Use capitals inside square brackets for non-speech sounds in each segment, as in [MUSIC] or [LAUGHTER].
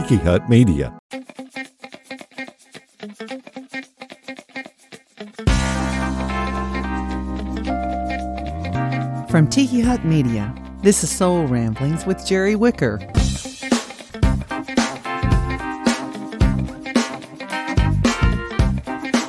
Tiki Hut Media. From Tiki Hut Media, this is Soul Ramblings with Jerry Wicker.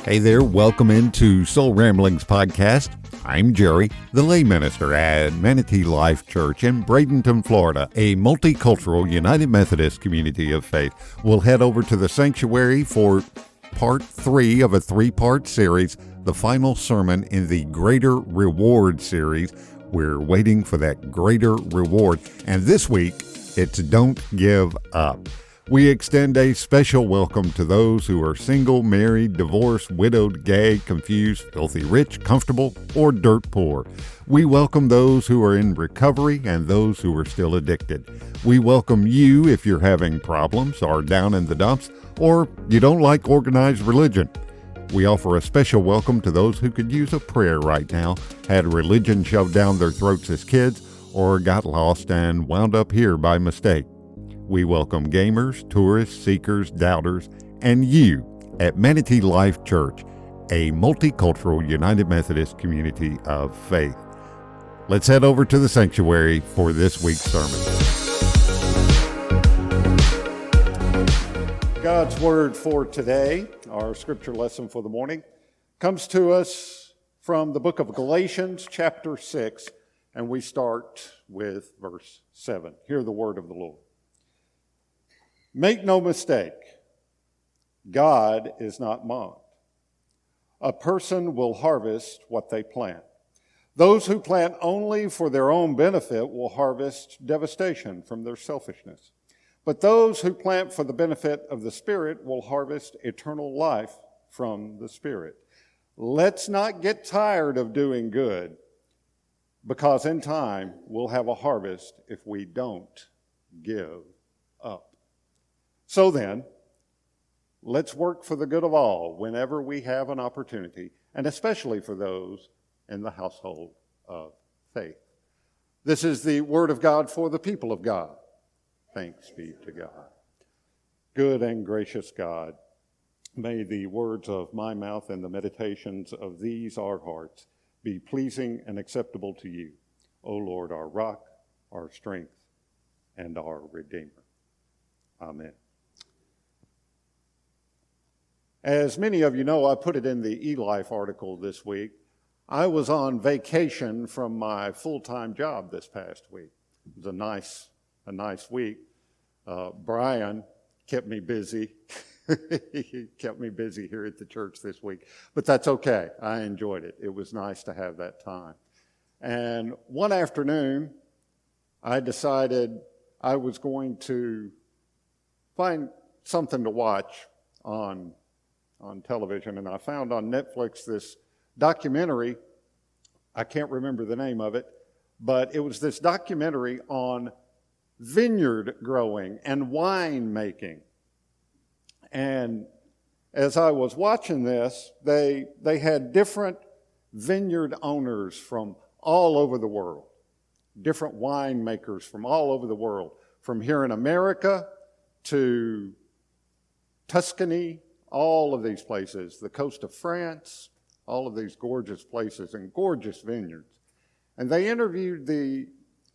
Hey there, welcome into Soul Ramblings Podcast. I'm Jerry, the lay minister at Manatee Life Church in Bradenton, Florida, a multicultural United Methodist community of faith. We'll head over to the sanctuary for part three of a three part series, the final sermon in the Greater Reward series. We're waiting for that greater reward. And this week, it's Don't Give Up. We extend a special welcome to those who are single, married, divorced, widowed, gay, confused, filthy rich, comfortable, or dirt poor. We welcome those who are in recovery and those who are still addicted. We welcome you if you're having problems, are down in the dumps, or you don't like organized religion. We offer a special welcome to those who could use a prayer right now, had religion shoved down their throats as kids, or got lost and wound up here by mistake. We welcome gamers, tourists, seekers, doubters, and you at Manatee Life Church, a multicultural United Methodist community of faith. Let's head over to the sanctuary for this week's sermon. God's Word for today, our scripture lesson for the morning, comes to us from the book of Galatians, chapter 6, and we start with verse 7. Hear the word of the Lord. Make no mistake, God is not mocked. A person will harvest what they plant. Those who plant only for their own benefit will harvest devastation from their selfishness. But those who plant for the benefit of the Spirit will harvest eternal life from the Spirit. Let's not get tired of doing good, because in time we'll have a harvest if we don't give up. So then, let's work for the good of all whenever we have an opportunity, and especially for those in the household of faith. This is the word of God for the people of God. Thanks be to God. Good and gracious God, may the words of my mouth and the meditations of these our hearts be pleasing and acceptable to you, O Lord, our rock, our strength, and our Redeemer. Amen. As many of you know, I put it in the eLife article this week. I was on vacation from my full time job this past week. It was a nice, a nice week. Uh, Brian kept me busy. [LAUGHS] he kept me busy here at the church this week, but that's okay. I enjoyed it. It was nice to have that time. And one afternoon, I decided I was going to find something to watch on on television, and I found on Netflix this documentary. I can't remember the name of it, but it was this documentary on vineyard growing and wine making. And as I was watching this, they, they had different vineyard owners from all over the world, different winemakers from all over the world, from here in America to Tuscany, all of these places, the coast of France, all of these gorgeous places and gorgeous vineyards. And they interviewed the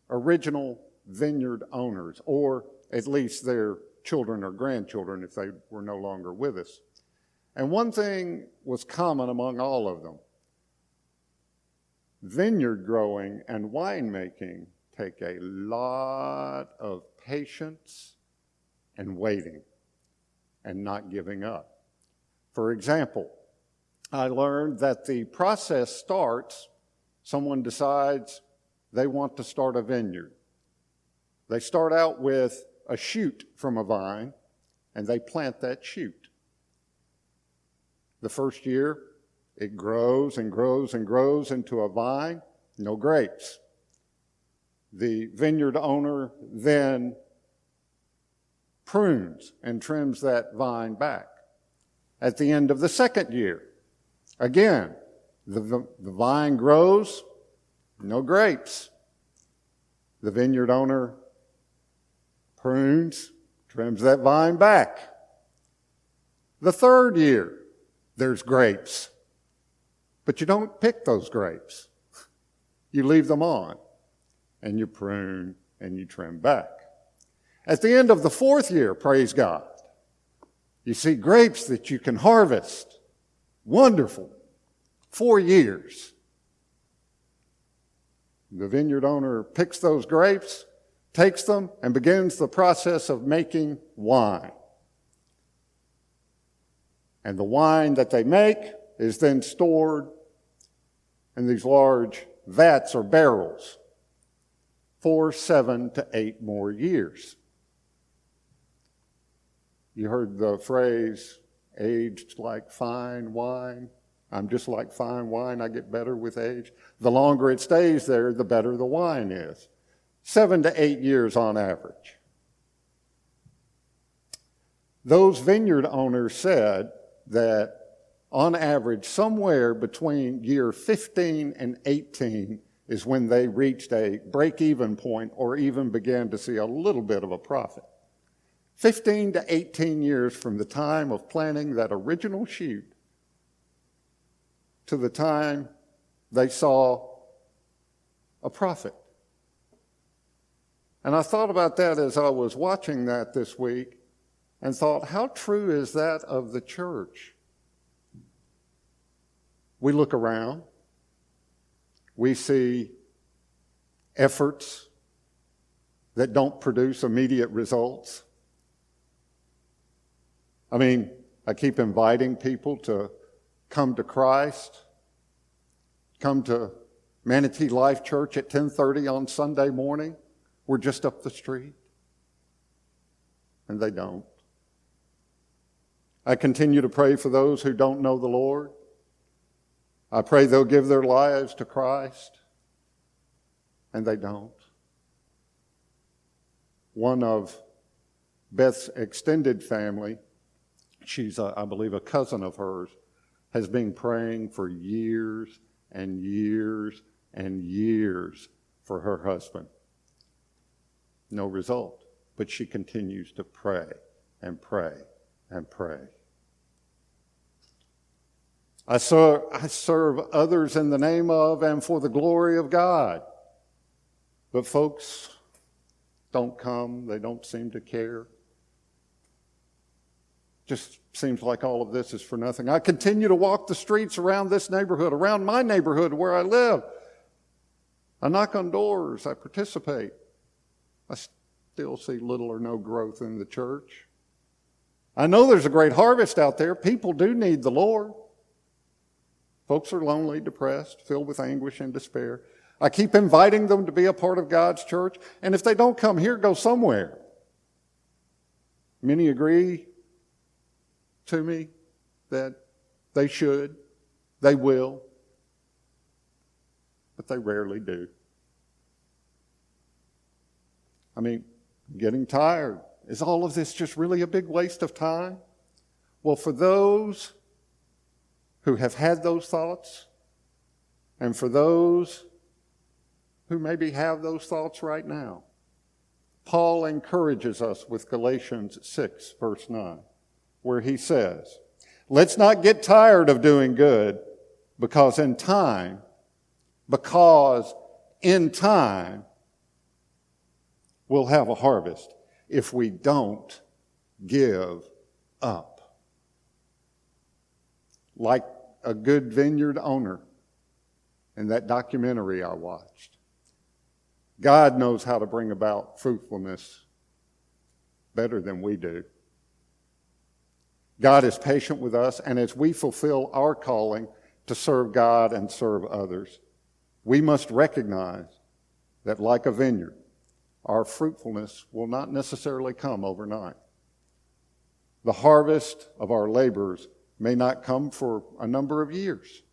original vineyard owners, or at least their children or grandchildren if they were no longer with us. And one thing was common among all of them vineyard growing and winemaking take a lot of patience and waiting and not giving up. For example, I learned that the process starts, someone decides they want to start a vineyard. They start out with a shoot from a vine and they plant that shoot. The first year, it grows and grows and grows into a vine, no grapes. The vineyard owner then prunes and trims that vine back at the end of the second year. Again, the, the, vine grows, no grapes. The vineyard owner prunes trims that vine back. The third year, there's grapes. But you don't pick those grapes. You leave them on and you prune and you trim back. At the end of the fourth year, praise God, you see grapes that you can harvest. Wonderful. Four years. The vineyard owner picks those grapes, takes them, and begins the process of making wine. And the wine that they make is then stored in these large vats or barrels for seven to eight more years. You heard the phrase, aged like fine wine. I'm just like fine wine. I get better with age. The longer it stays there, the better the wine is. Seven to eight years on average. Those vineyard owners said that on average, somewhere between year 15 and 18 is when they reached a break even point or even began to see a little bit of a profit. 15 to 18 years from the time of planting that original shoot to the time they saw a profit. And I thought about that as I was watching that this week and thought, how true is that of the church? We look around, we see efforts that don't produce immediate results. I mean, I keep inviting people to come to Christ, come to Manatee Life Church at 10:30 on Sunday morning. We're just up the street. And they don't. I continue to pray for those who don't know the Lord. I pray they'll give their lives to Christ. And they don't. One of Beth's extended family, she's, I believe, a cousin of hers, has been praying for years and years and years for her husband. No result. But she continues to pray and pray and pray. I serve, I serve others in the name of and for the glory of God. But folks don't come, they don't seem to care. Just seems like all of this is for nothing. I continue to walk the streets around this neighborhood, around my neighborhood where I live. I knock on doors, I participate. I still see little or no growth in the church. I know there's a great harvest out there. People do need the Lord. Folks are lonely, depressed, filled with anguish and despair. I keep inviting them to be a part of God's church, and if they don't come here, go somewhere. Many agree to me that they should, they will, but they rarely do. I mean, getting tired. Is all of this just really a big waste of time? Well, for those who have had those thoughts, and for those who maybe have those thoughts right now, Paul encourages us with Galatians 6, verse 9 where he says, Let's not get tired of doing good because in time, because in time, we'll have a harvest if we don't give up. Like a good vineyard owner in that documentary I watched. God knows how to bring about fruitfulness better than we do. God is patient with us, and as we fulfill our calling to serve God and serve others, we must recognize that, like a vineyard, our fruitfulness will not necessarily come overnight. The harvest of our labors may not come for a number of years.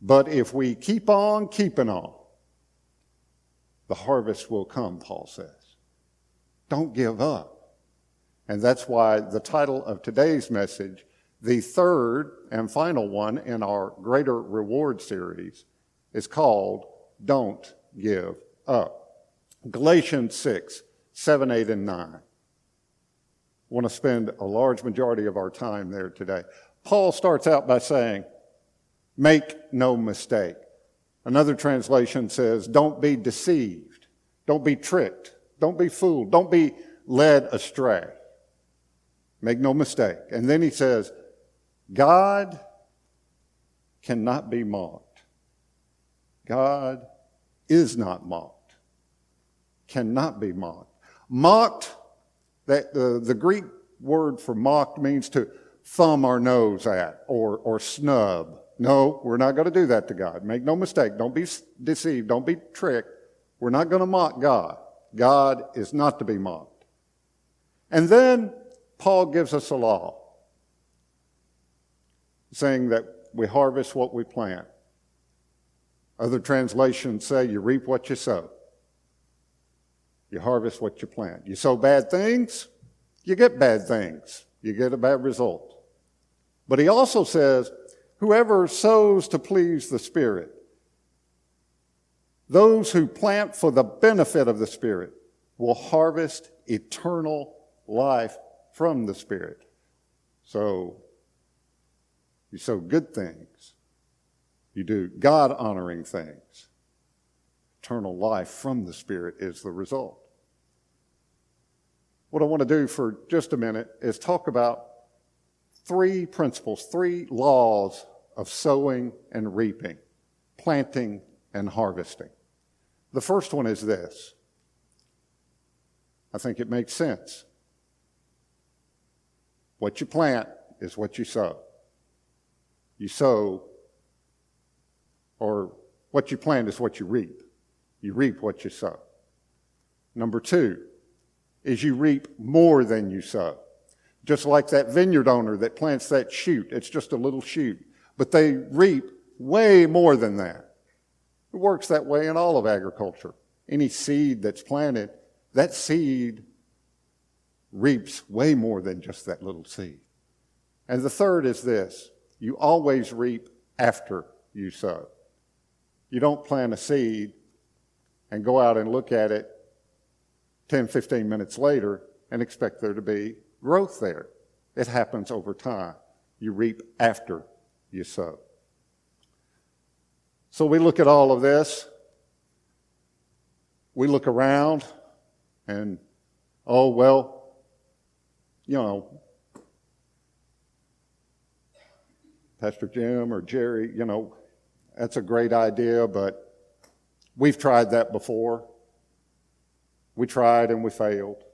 But if we keep on keeping on, the harvest will come, Paul says. Don't give up. And that's why the title of today's message, the third and final one in our Greater Reward series, is called Don't Give Up. Galatians 6, 7, 8, and 9. I want to spend a large majority of our time there today. Paul starts out by saying, Make no mistake. Another translation says, Don't be deceived. Don't be tricked. Don't be fooled. Don't be led astray. Make no mistake. And then he says, God cannot be mocked. God is not mocked. Cannot be mocked. Mocked, that the, the Greek word for mocked means to thumb our nose at or, or snub. No, we're not going to do that to God. Make no mistake. Don't be deceived. Don't be tricked. We're not going to mock God. God is not to be mocked. And then Paul gives us a law saying that we harvest what we plant. Other translations say you reap what you sow. You harvest what you plant. You sow bad things, you get bad things. You get a bad result. But he also says, whoever sows to please the Spirit, those who plant for the benefit of the Spirit will harvest eternal life from the Spirit. So, you sow good things. You do God honoring things. Eternal life from the Spirit is the result. What I want to do for just a minute is talk about three principles, three laws of sowing and reaping, planting and harvesting. The first one is this. I think it makes sense. What you plant is what you sow. You sow, or what you plant is what you reap. You reap what you sow. Number two, is you reap more than you sow. Just like that vineyard owner that plants that shoot. It's just a little shoot. But they reap way more than that. It works that way in all of agriculture. Any seed that's planted, that seed reaps way more than just that little seed. And the third is this you always reap after you sow. You don't plant a seed and go out and look at it 10, 15 minutes later and expect there to be growth there. It happens over time. You reap after you sow. So we look at all of this. We look around and, oh, well, you know, Pastor Jim or Jerry, you know, that's a great idea, but we've tried that before. We tried and we failed.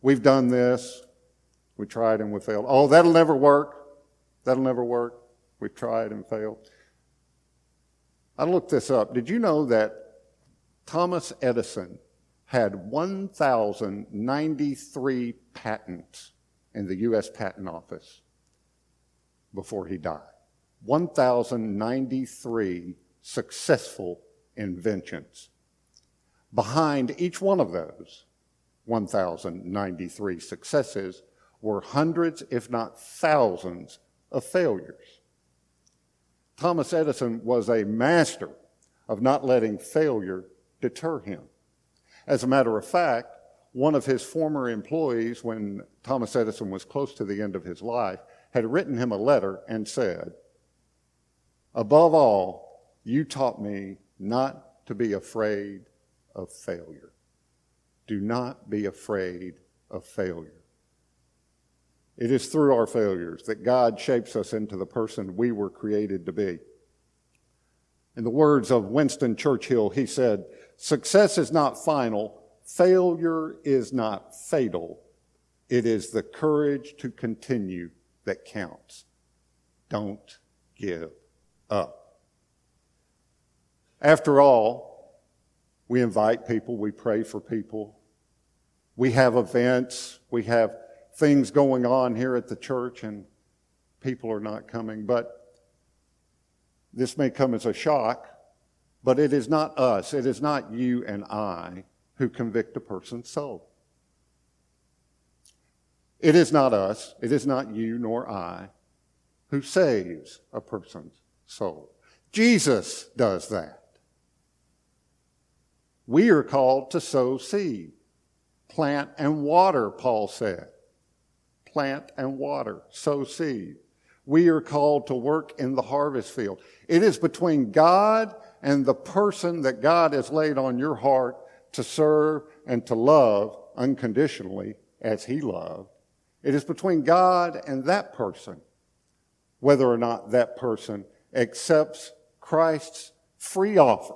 We've done this. We tried and we failed. Oh, that'll never work. That'll never work. We've tried and failed. I looked this up. Did you know that Thomas Edison had 1,093 patents in the U.S. Patent Office before he died? 1,093 successful inventions. Behind each one of those 1,093 successes were hundreds, if not thousands, of failures. Thomas Edison was a master of not letting failure deter him. As a matter of fact, one of his former employees, when Thomas Edison was close to the end of his life, had written him a letter and said, Above all, you taught me not to be afraid of failure. Do not be afraid of failure. It is through our failures that God shapes us into the person we were created to be. In the words of Winston Churchill, he said, Success is not final, failure is not fatal. It is the courage to continue that counts. Don't give up. After all, we invite people, we pray for people. We have events, we have things going on here at the church, and people are not coming. But this may come as a shock, but it is not us, it is not you and I who convict a person's soul. It is not us, it is not you nor I who saves a person's soul. Jesus does that. We are called to sow seed, plant and water, Paul said. plant and water, sow seed. We are called to work in the harvest field. It is between God and the person that God has laid on your heart to serve and to love unconditionally as He loved. It is between God and that person whether or not that person accepts Christ's free offer.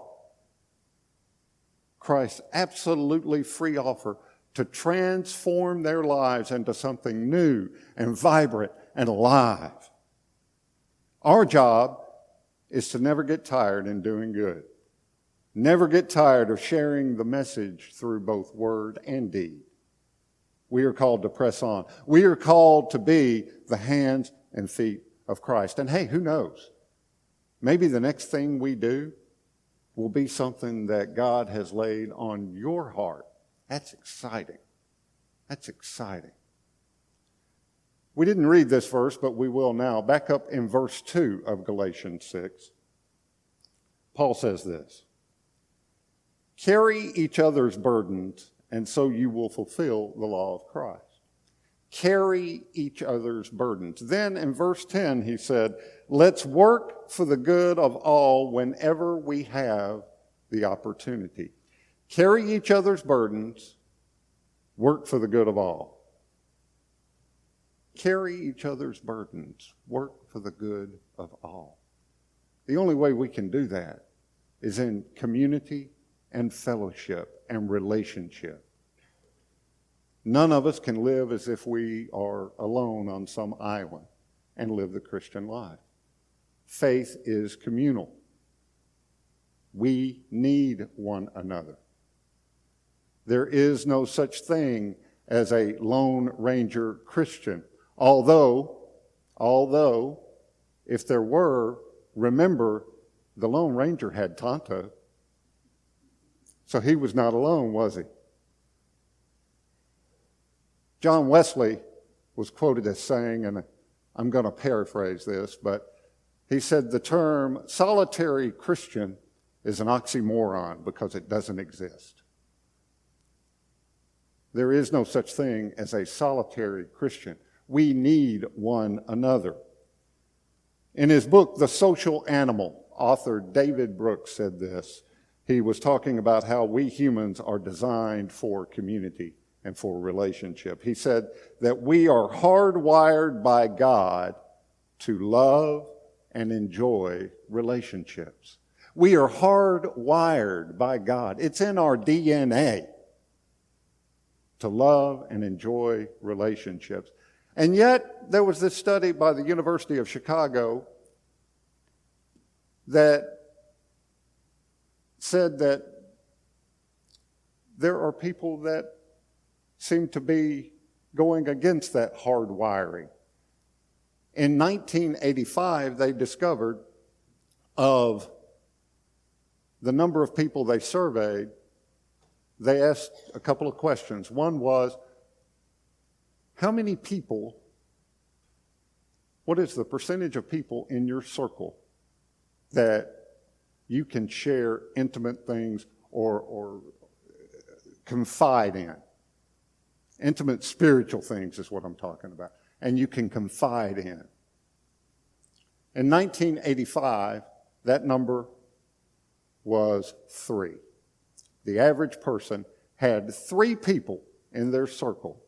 Christ's absolutely free offer to transform their lives into something new and vibrant and alive. Our job is to never get tired in doing good. Never get tired of sharing the message through both word and deed. We are called to press on. We are called to be the hands and feet of Christ. And hey, who knows? Maybe the next thing we do will be something that God has laid on your heart. That's exciting. That's exciting. We didn't read this verse, but we will now. Back up in verse 2 of Galatians 6. Paul says this Carry each other's burdens, and so you will fulfill the law of Christ. Carry each other's burdens. Then in verse 10, he said, Let's work for the good of all whenever we have the opportunity. Carry each other's burdens, work for the good of all. Carry each other's burdens, work for the good of all. The only way we can do that is in community and fellowship and relationship. None of us can live as if we are alone on some island and live the Christian life. Faith is communal. We need one another. There is no such thing as a Lone Ranger Christian. Although, although, if there were, remember, the Lone Ranger had Tonto. So he was not alone, was he? John Wesley was quoted as saying, and I'm going to paraphrase this, but he said the term solitary Christian is an oxymoron because it doesn't exist. There is no such thing as a solitary Christian. We need one another. In his book, The Social Animal, author David Brooks said this. He was talking about how we humans are designed for community and for relationship. He said that we are hardwired by God to love and enjoy relationships. We are hardwired by God. It's in our DNA to love and enjoy relationships. And yet, there was this study by the University of Chicago that said that there are people that seem to be going against that hard wiring. In 1985, they discovered of the number of people they surveyed, they asked a couple of questions. One was, how many people, what is the percentage of people in your circle that you can share intimate things or, or confide in? Intimate spiritual things is what I'm talking about. And you can confide in. In 1985, that number was three. The average person had three people in their circle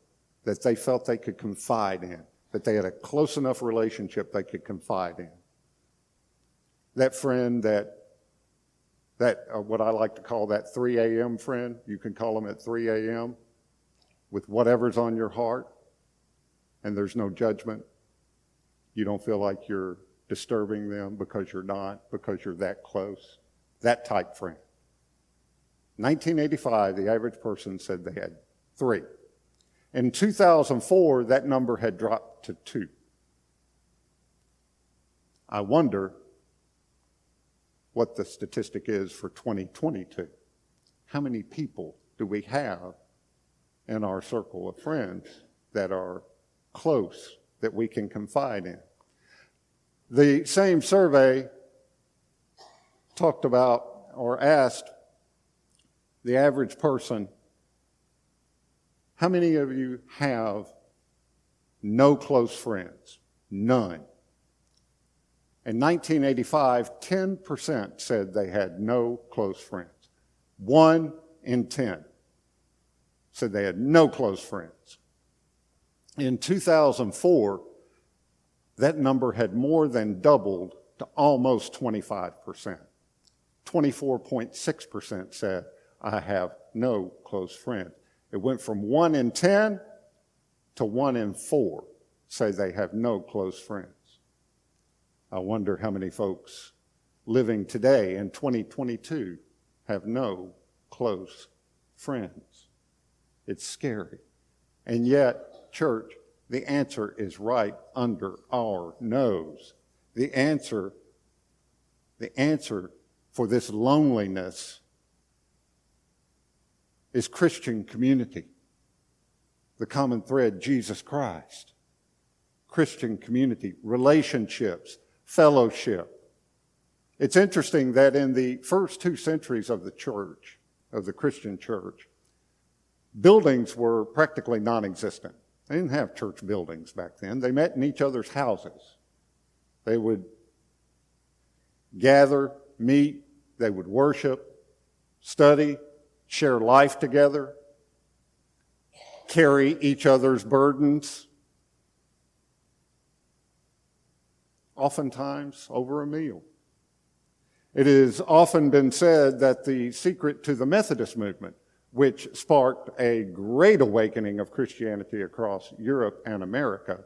that they felt they could confide in, that they had a close enough relationship they could confide in. That friend that that uh, what I like to call that 3 a.m. friend, you can call them at 3 a.m with whatever's on your heart, and there's no judgment. You don't feel like you're disturbing them because you're not, because you're that close. That type friend. 1985, the average person said they had three. In 2004, that number had dropped to two. I wonder what the statistic is for 2022. How many people do we have in our circle of friends that are close, that we can confide in. The same survey talked about or asked the average person, how many of you have no close friends. None. In 1985, 10% said they had no close friends. One in 10 said they had no close friends. In 2004, that number had more than doubled to almost 25%. 24.6% said, I have no close friends. It went from 1 in 10 to 1 in 4 say they have no close friends. I wonder how many folks living today in 2022 have no close friends. It's scary. And yet, church, the answer is right under our nose. The answer, the answer for this loneliness is Christian community. The common thread, Jesus Christ. Christian community, relationships, fellowship. It's interesting that in the first two centuries of the church, of the Christian church, buildings were practically non existent. They didn't have church buildings back then. They met in each other's houses. They would gather, meet, they would worship, study, share life together, carry each other's burdens, oftentimes over a meal. It has often been said that the secret to the Methodist movement, which sparked a great awakening of Christianity across Europe and America,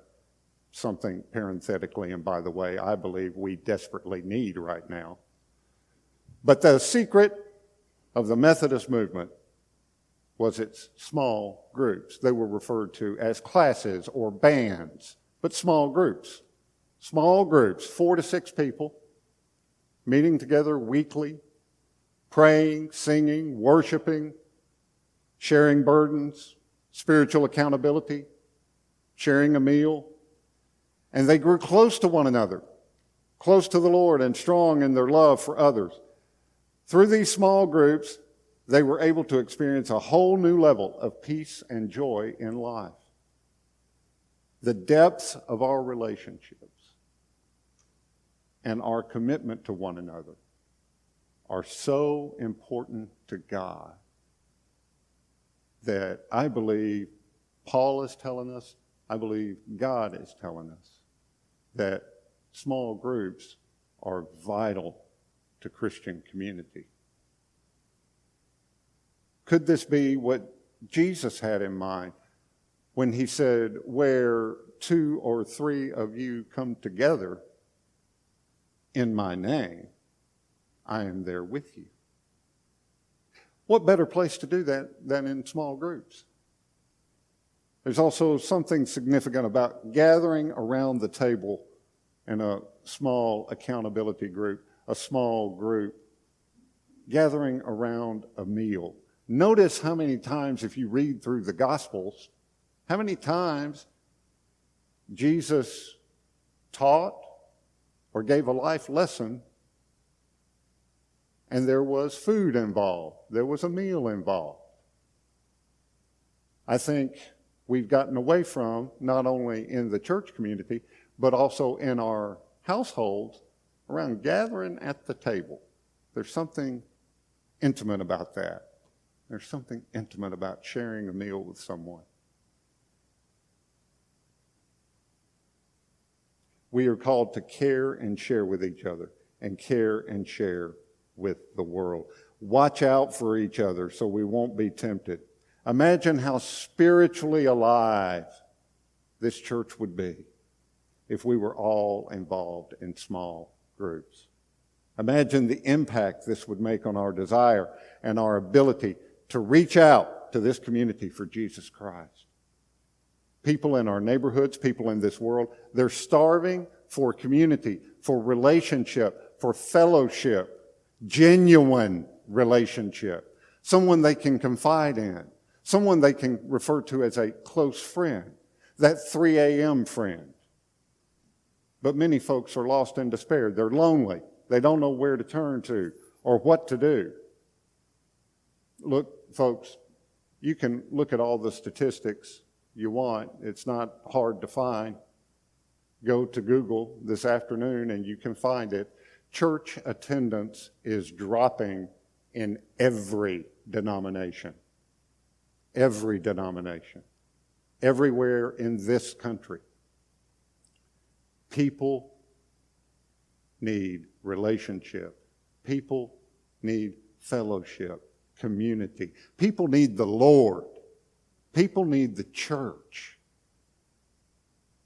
something parenthetically, and by the way, I believe we desperately need right now. But the secret of the Methodist movement was its small groups. They were referred to as classes or bands, but small groups. Small groups, four to six people, meeting together weekly, praying, singing, worshiping, sharing burdens, spiritual accountability, sharing a meal. And they grew close to one another, close to the Lord, and strong in their love for others. Through these small groups, they were able to experience a whole new level of peace and joy in life. The depths of our relationships and our commitment to one another are so important to God that I believe Paul is telling us, I believe God is telling us that small groups are vital to Christian community. Could this be what Jesus had in mind when he said, Where two or three of you come together in my name, I am there with you? What better place to do that than in small groups? There's also something significant about gathering around the table in a small accountability group, a small group, gathering around a meal. Notice how many times, if you read through the Gospels, how many times Jesus taught or gave a life lesson and there was food involved, there was a meal involved. I think we've gotten away from, not only in the church community, but also in our households, around gathering at the table. There's something intimate about that. There's something intimate about sharing a meal with someone. We are called to care and share with each other and care and share with the world. Watch out for each other so we won't be tempted. Imagine how spiritually alive this church would be if we were all involved in small groups. Imagine the impact this would make on our desire and our ability to reach out to this community for Jesus Christ. People in our neighborhoods, people in this world, they're starving for community, for relationship, for fellowship genuine relationship, someone they can confide in, someone they can refer to as a close friend, that 3 a.m. friend. But many folks are lost in despair. They're lonely. They don't know where to turn to or what to do. Look, folks, you can look at all the statistics. you want. It's not hard to find. Go to Google this afternoon and you can find it. Church attendance is dropping in every denomination. Every denomination. Everywhere in this country. People need relationship. People need fellowship, community. People need the Lord. People need the church.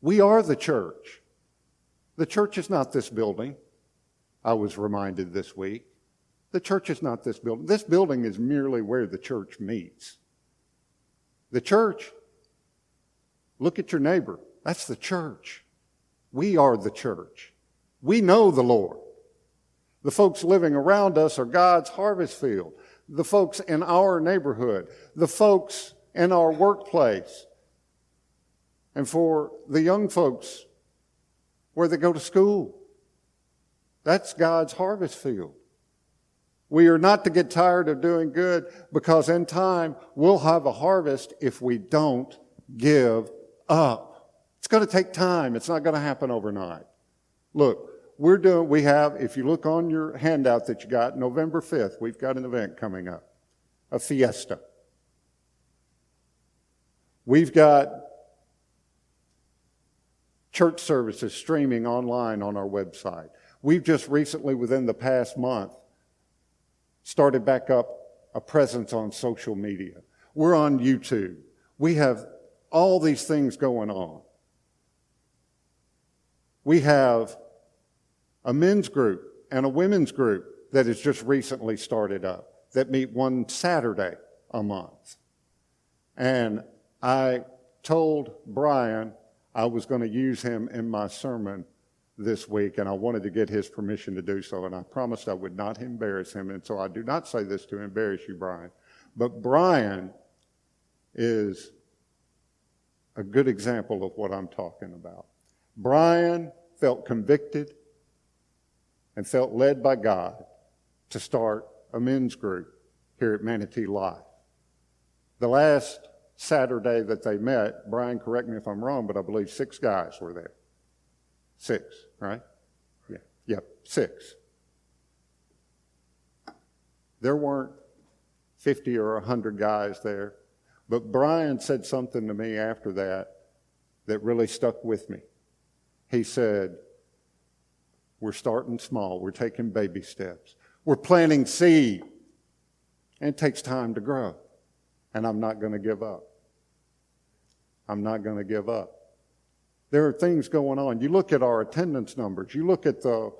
We are the church. The church is not this building, I was reminded this week. The church is not this building. This building is merely where the church meets. The church, look at your neighbor. That's the church. We are the church. We know the Lord. The folks living around us are God's harvest field. The folks in our neighborhood, the folks in our workplace, and for the young folks where they go to school. That's God's harvest field. We are not to get tired of doing good because in time we'll have a harvest if we don't give up. It's going to take time. It's not going to happen overnight. Look, we're doing, we have, if you look on your handout that you got, November 5th, we've got an event coming up, a fiesta. We've got church services streaming online on our website. We've just recently, within the past month, started back up a presence on social media. We're on YouTube. We have all these things going on. We have a men's group and a women's group that has just recently started up that meet one Saturday a month. And I told Brian I was going to use him in my sermon this week, and I wanted to get his permission to do so, and I promised I would not embarrass him. And so I do not say this to embarrass you, Brian. But Brian is a good example of what I'm talking about. Brian felt convicted and felt led by God to start a men's group here at Manatee Life. The last Saturday that they met, Brian, correct me if I'm wrong, but I believe six guys were there. Six, right? Yeah, yep, six. There weren't 50 or 100 guys there, but Brian said something to me after that that really stuck with me. He said, we're starting small. We're taking baby steps. We're planting seed. And it takes time to grow. And I'm not going to give up. I'm not going to give up. There are things going on. You look at our attendance numbers. You look at the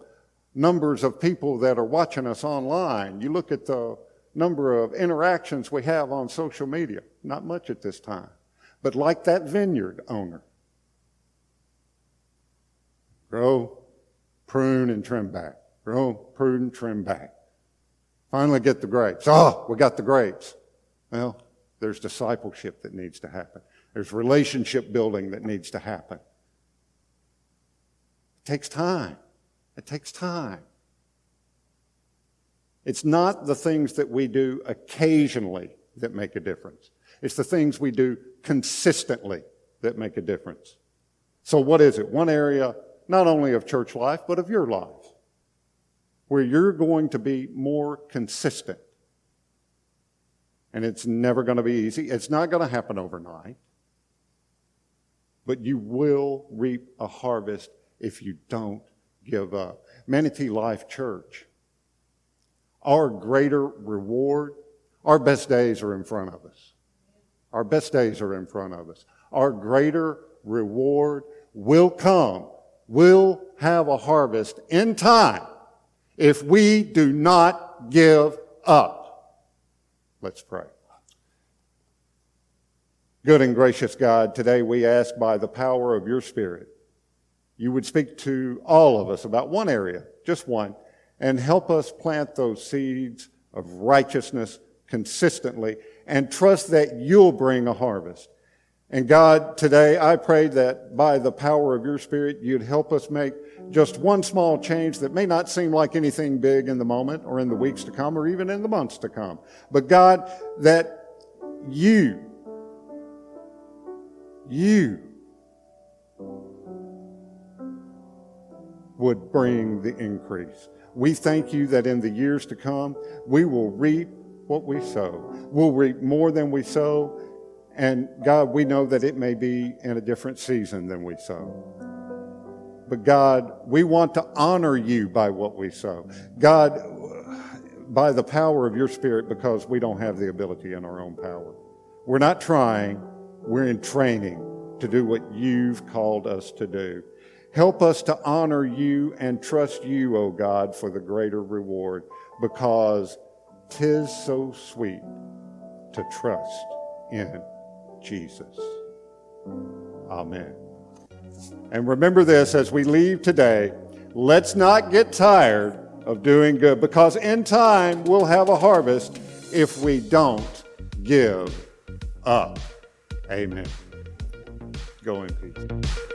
numbers of people that are watching us online. You look at the number of interactions we have on social media. Not much at this time. But like that vineyard owner, grow, prune and trim back. Grow, prune, and trim back. Finally get the grapes. Oh, we got the grapes. Well, there's discipleship that needs to happen. There's relationship building that needs to happen. It takes time. It takes time. It's not the things that we do occasionally that make a difference. It's the things we do consistently that make a difference. So what is it? One area not only of church life, but of your life, where you're going to be more consistent. And it's never going to be easy. It's not going to happen overnight. But you will reap a harvest if you don't give up. Manatee Life Church, our greater reward, our best days are in front of us. Our best days are in front of us. Our greater reward will come will have a harvest in time if we do not give up. Let's pray. Good and gracious God, today we ask by the power of your Spirit, you would speak to all of us about one area, just one, and help us plant those seeds of righteousness consistently and trust that you'll bring a harvest. And God, today I pray that by the power of your Spirit, you'd help us make just one small change that may not seem like anything big in the moment or in the weeks to come or even in the months to come. But God, that you, you would bring the increase. We thank you that in the years to come, we will reap what we sow. We'll reap more than we sow. And God, we know that it may be in a different season than we sow. But God, we want to honor you by what we sow. God, by the power of your Spirit, because we don't have the ability in our own power. We're not trying, we're in training to do what you've called us to do. Help us to honor you and trust you, O God, for the greater reward, because tis so sweet to trust in Jesus. Amen. And remember this as we leave today let's not get tired of doing good, because in time we'll have a harvest if we don't give up. Amen. Go in peace.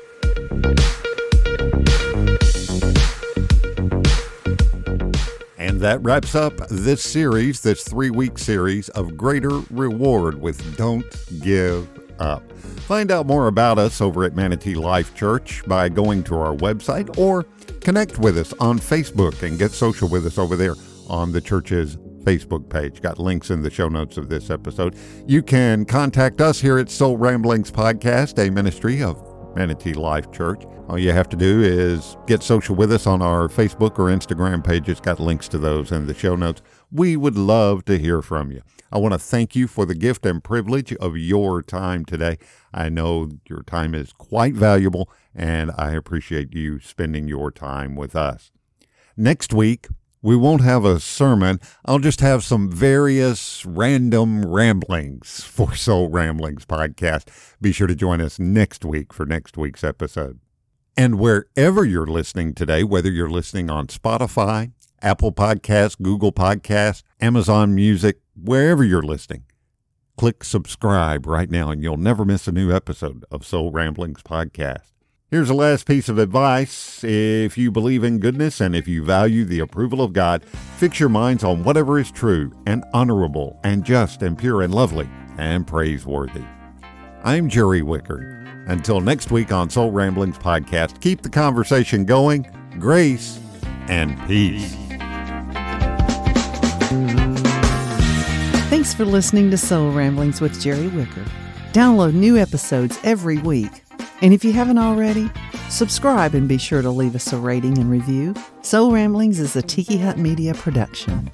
And that wraps up this series, this three week series of Greater Reward with Don't Give Up. Find out more about us over at Manatee Life Church by going to our website or connect with us on Facebook and get social with us over there on the church's Facebook page. Got links in the show notes of this episode. You can contact us here at Soul Ramblings Podcast, a ministry of Manatee Life Church. All you have to do is get social with us on our Facebook or Instagram page. It's got links to those in the show notes. We would love to hear from you. I want to thank you for the gift and privilege of your time today. I know your time is quite valuable, and I appreciate you spending your time with us. Next week, we won't have a sermon. I'll just have some various random ramblings for Soul Ramblings podcast. Be sure to join us next week for next week's episode. And wherever you're listening today, whether you're listening on Spotify, Apple Podcasts, Google Podcasts, Amazon Music, wherever you're listening, click subscribe right now and you'll never miss a new episode of Soul Ramblings podcast. Here's a last piece of advice. If you believe in goodness and if you value the approval of God, fix your minds on whatever is true and honorable and just and pure and lovely and praiseworthy. I'm Jerry Wicker. Until next week on Soul Ramblings Podcast, keep the conversation going, grace, and peace. Thanks for listening to Soul Ramblings with Jerry Wicker. Download new episodes every week. And if you haven't already, subscribe and be sure to leave us a rating and review. Soul Ramblings is a Tiki Hut Media production.